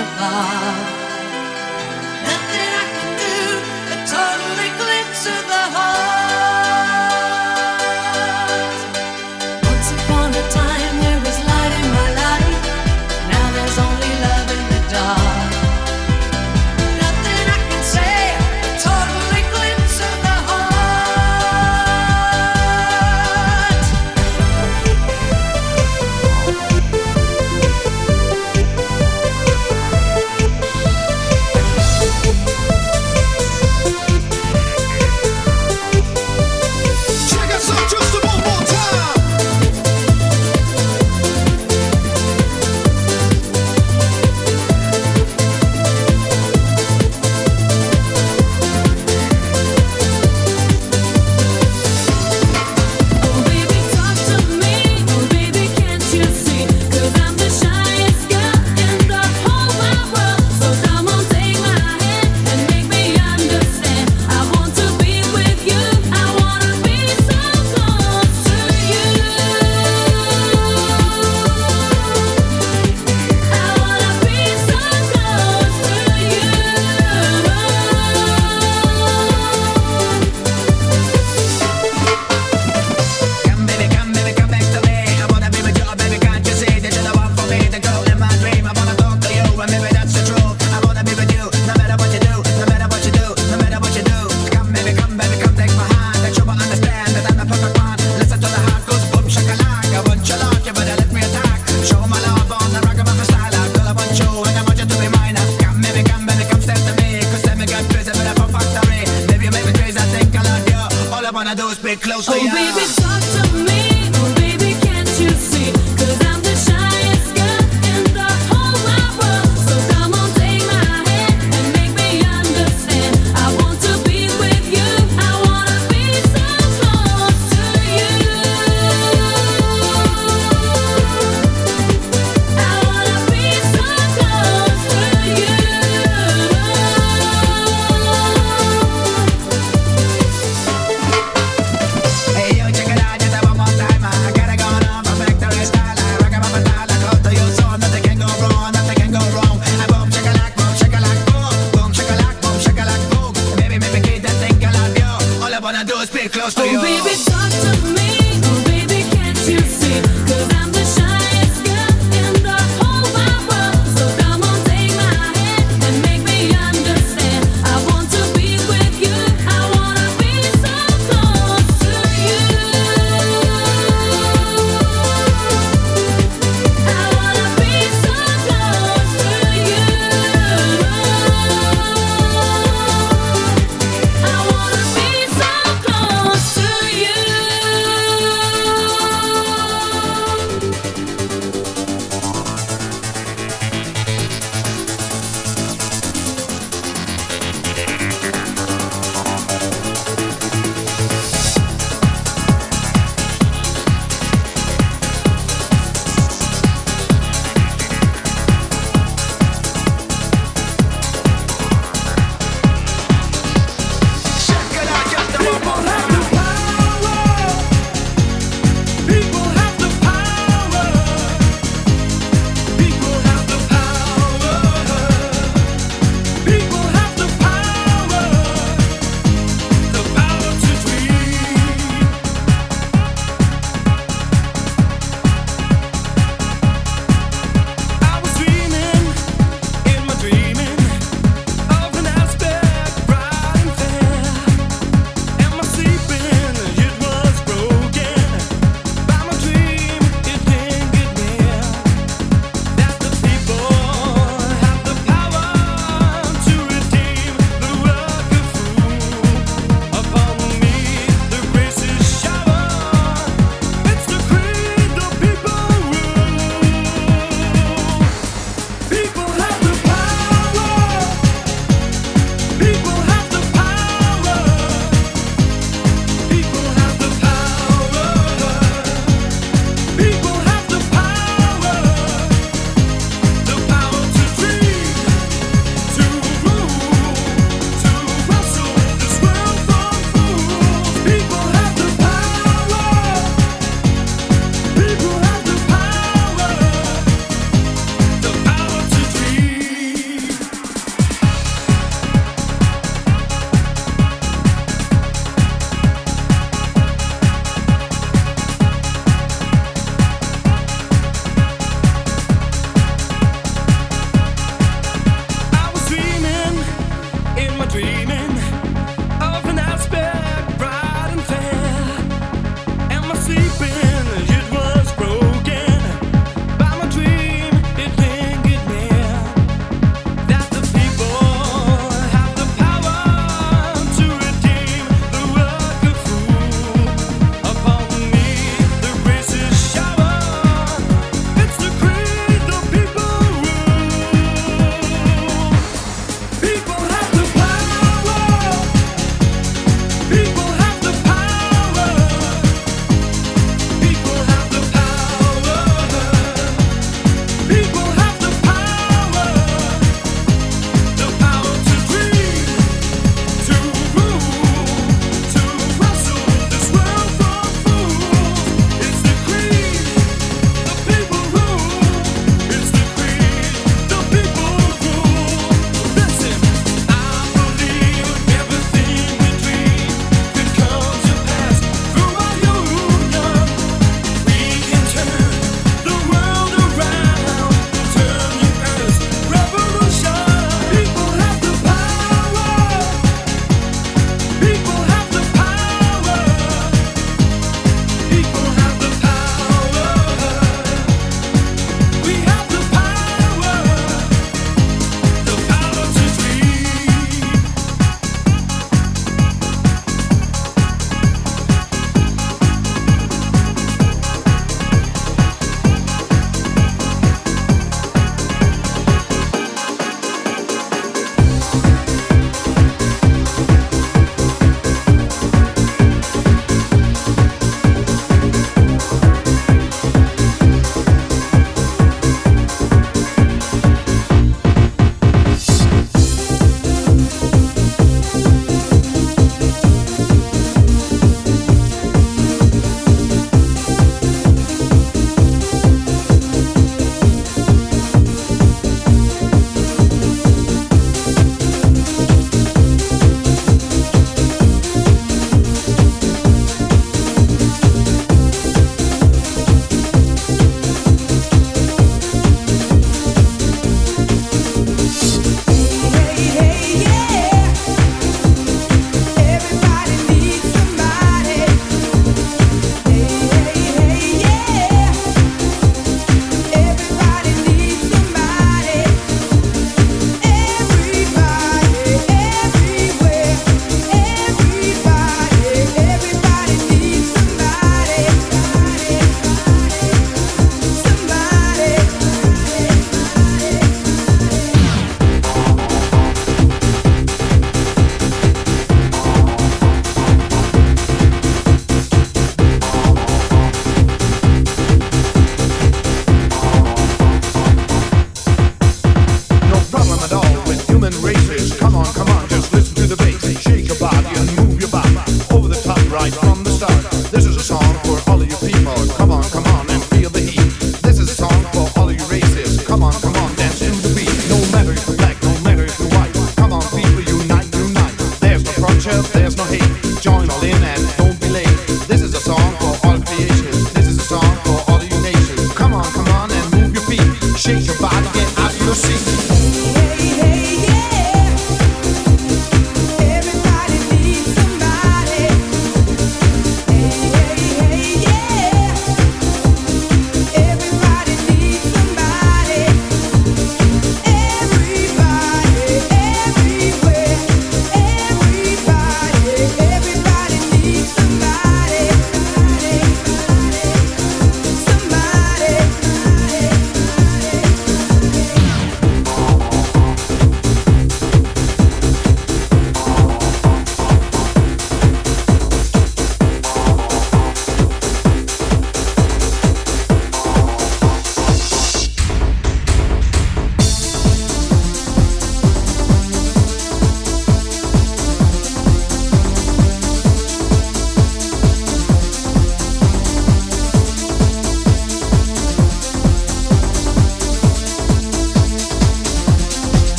apart.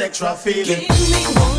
Sexual feeling.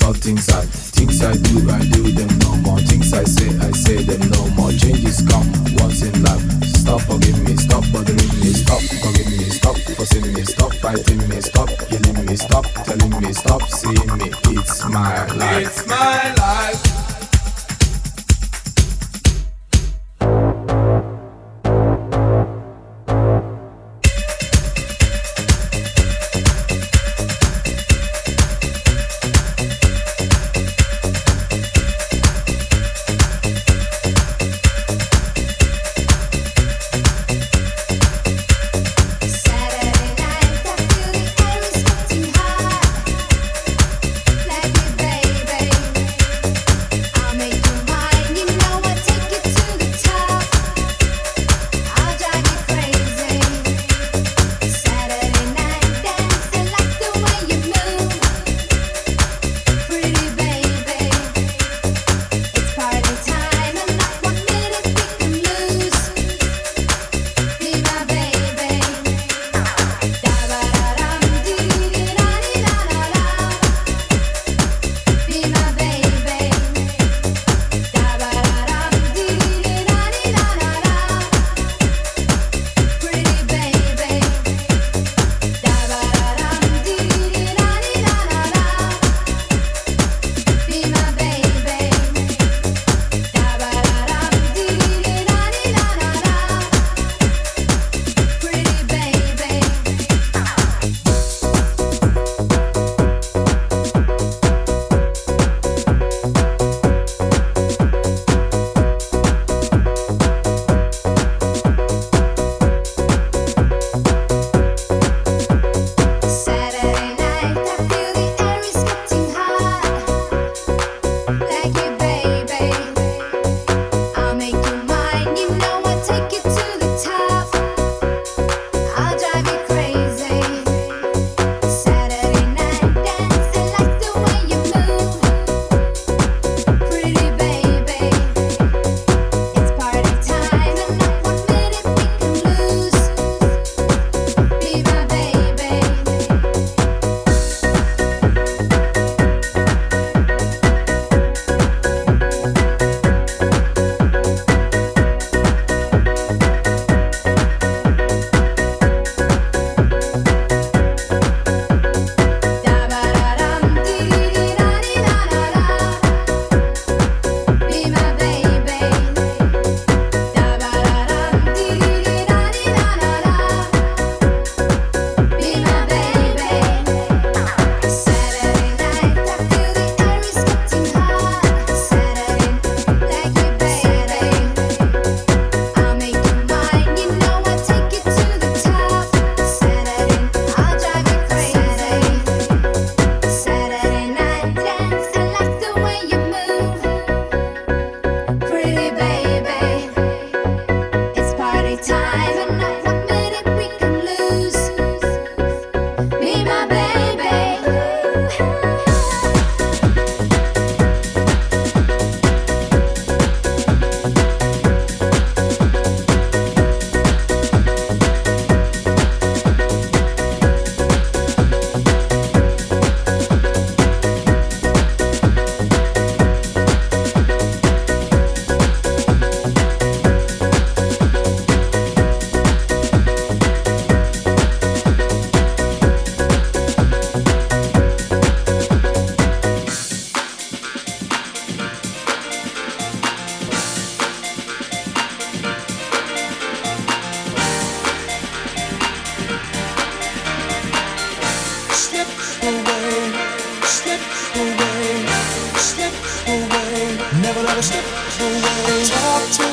People and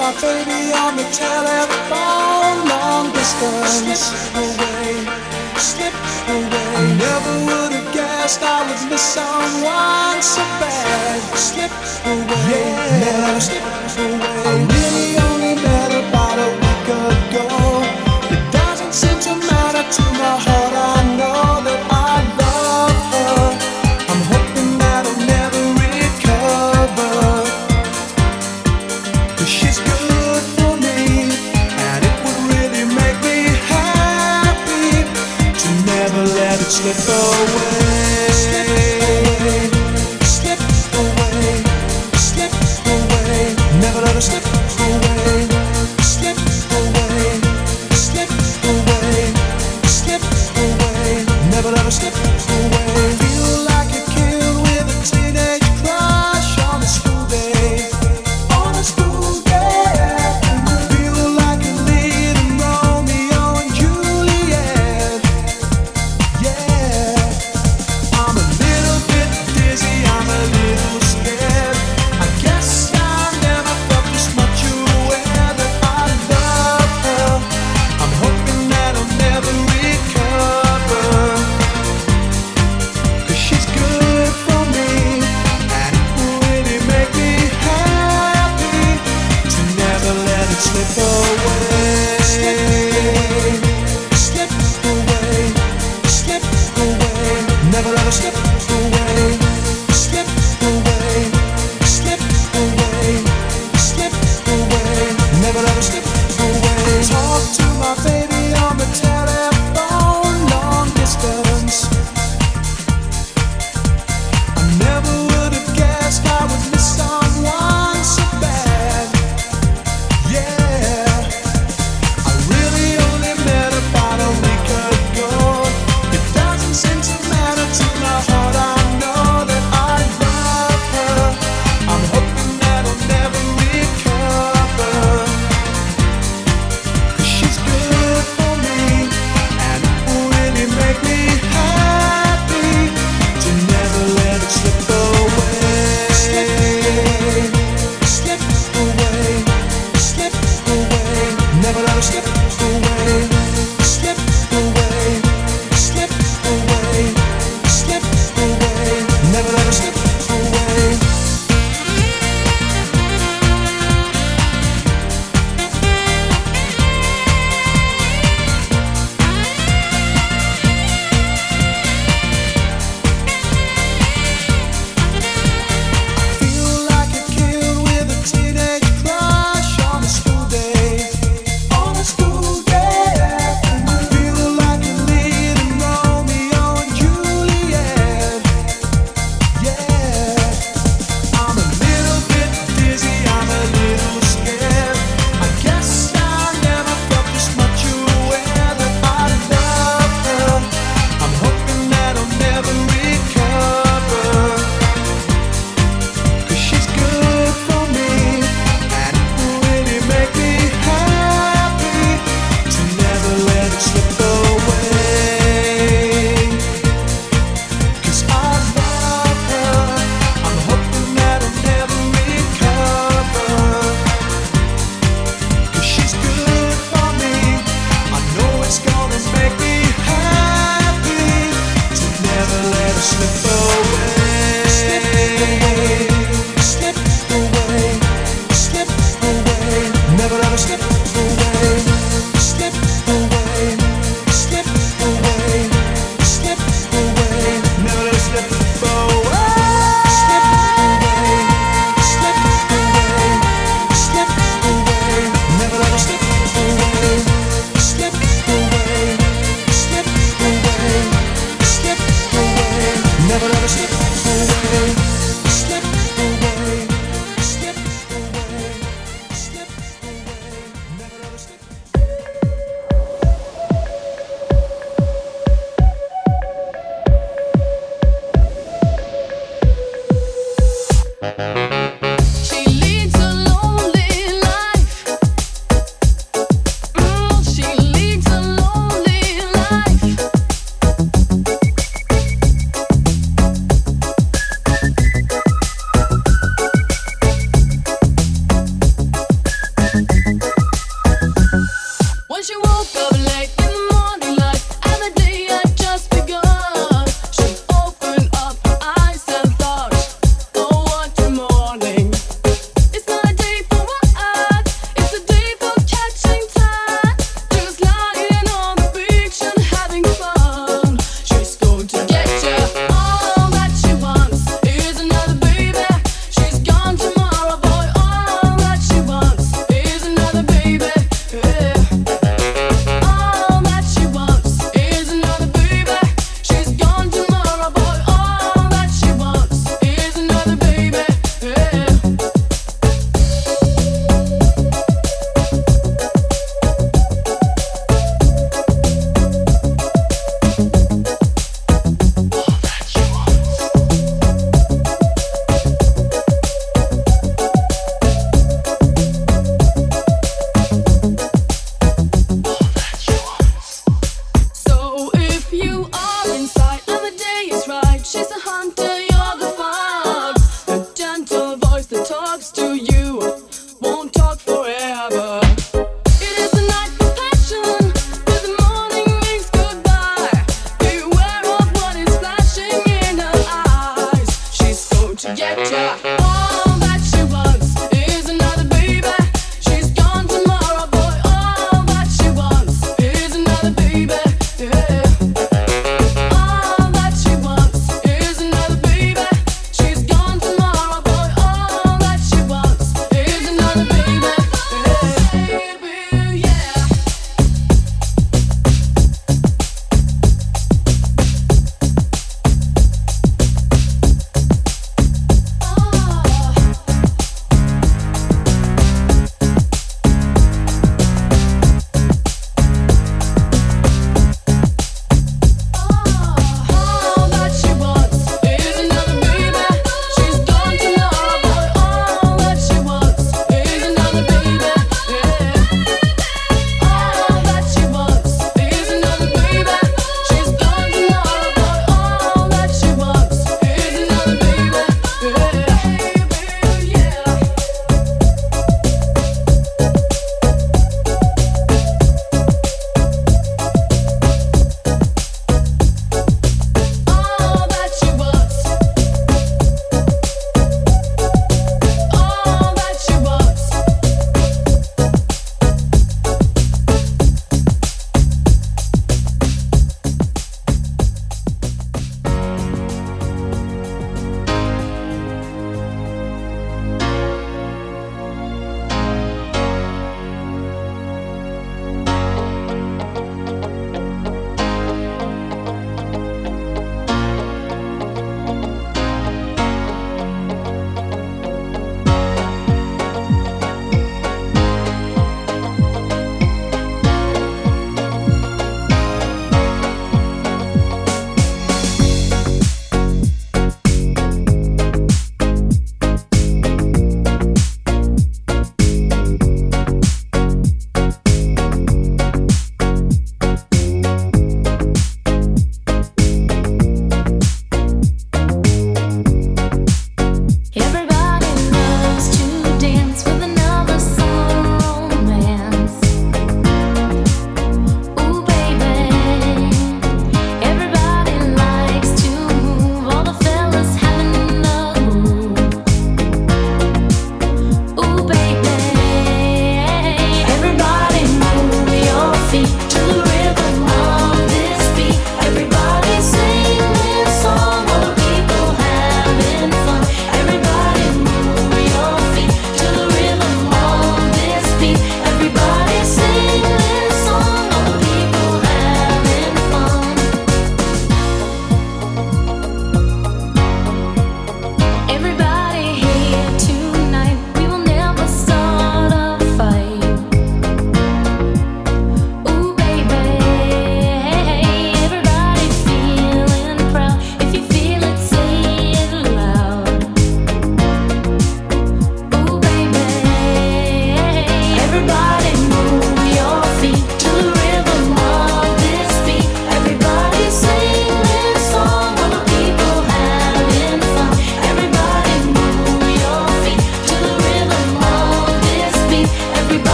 my baby on the telephone, long distance away, slip away. I never would have guessed I would miss someone so bad, slip away, yeah. never slip away.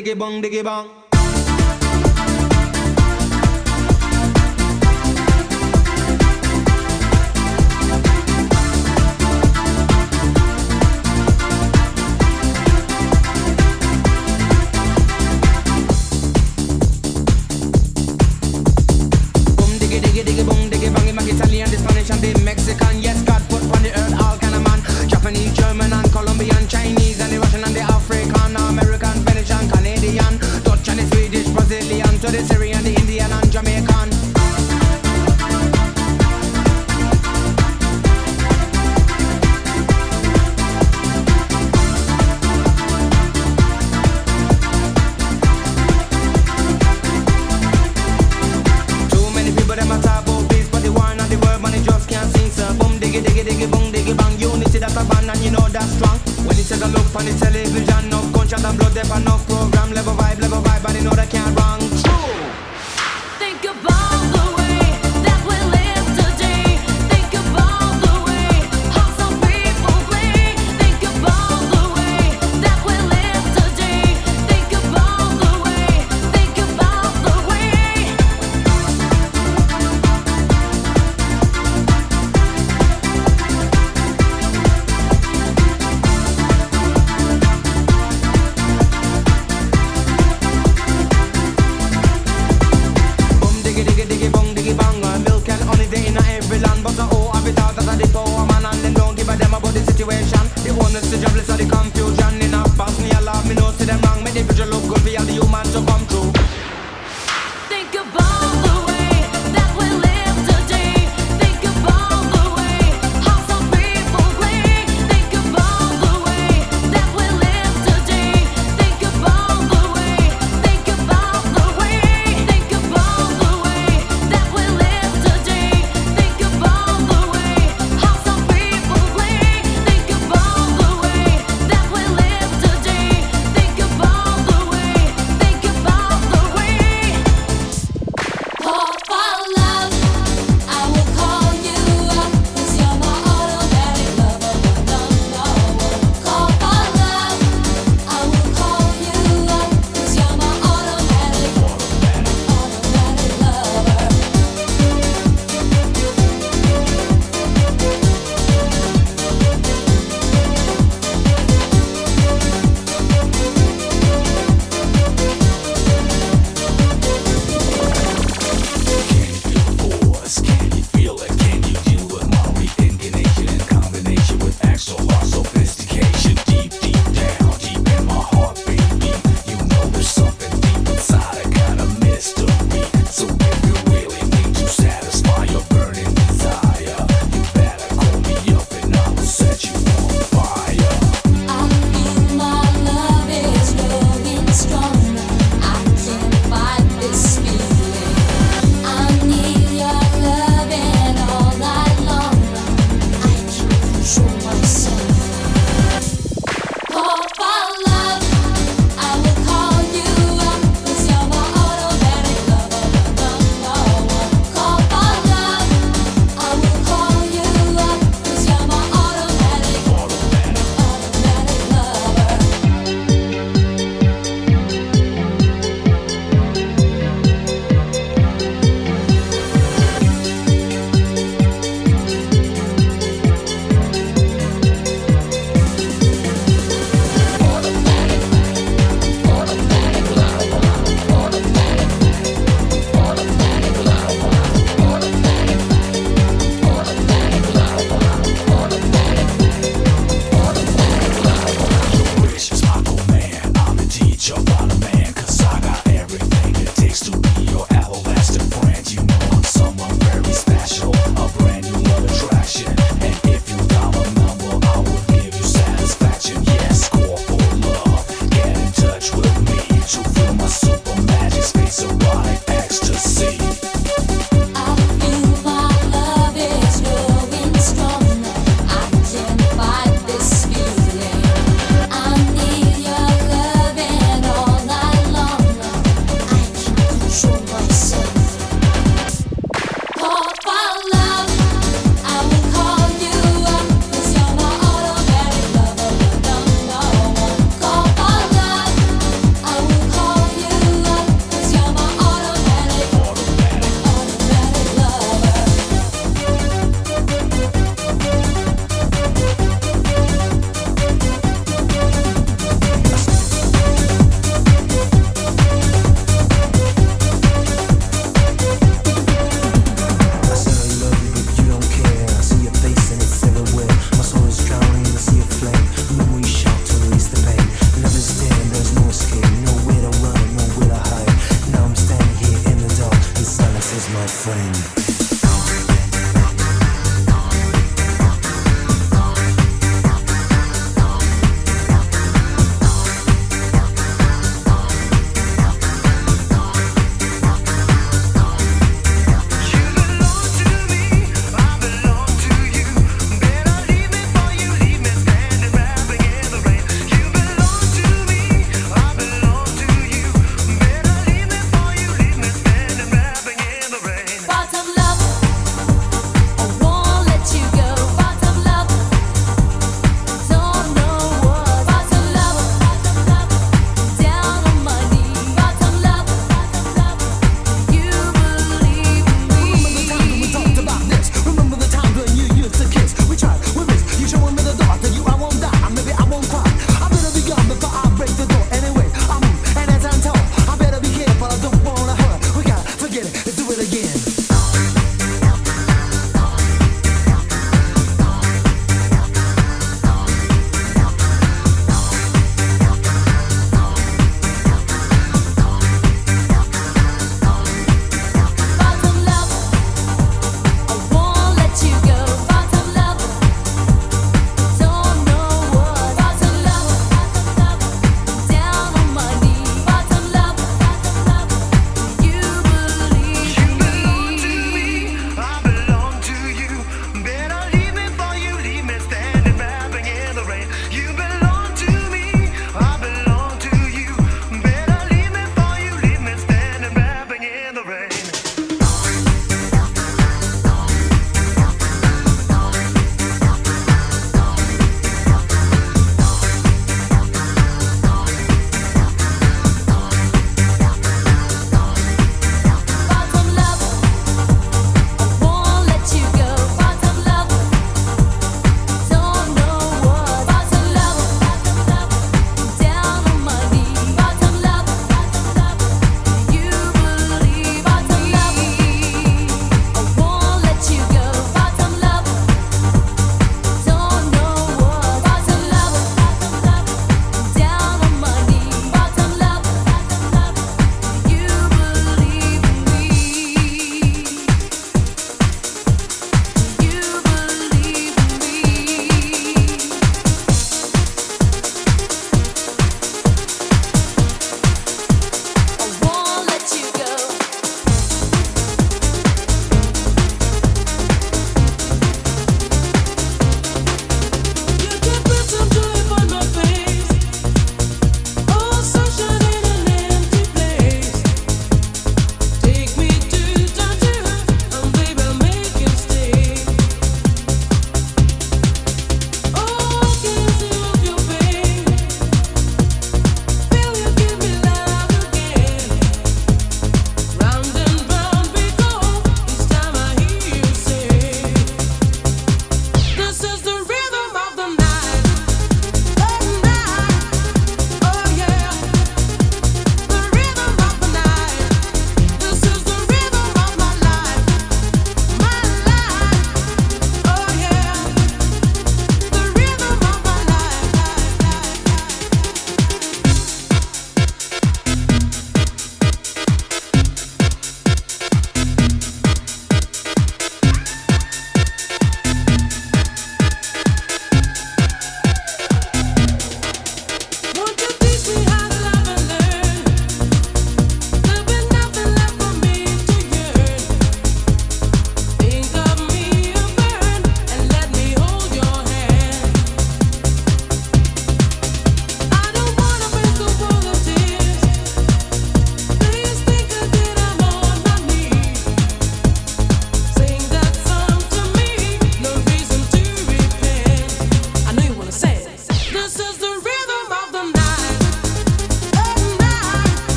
Diggy bong diggy bong.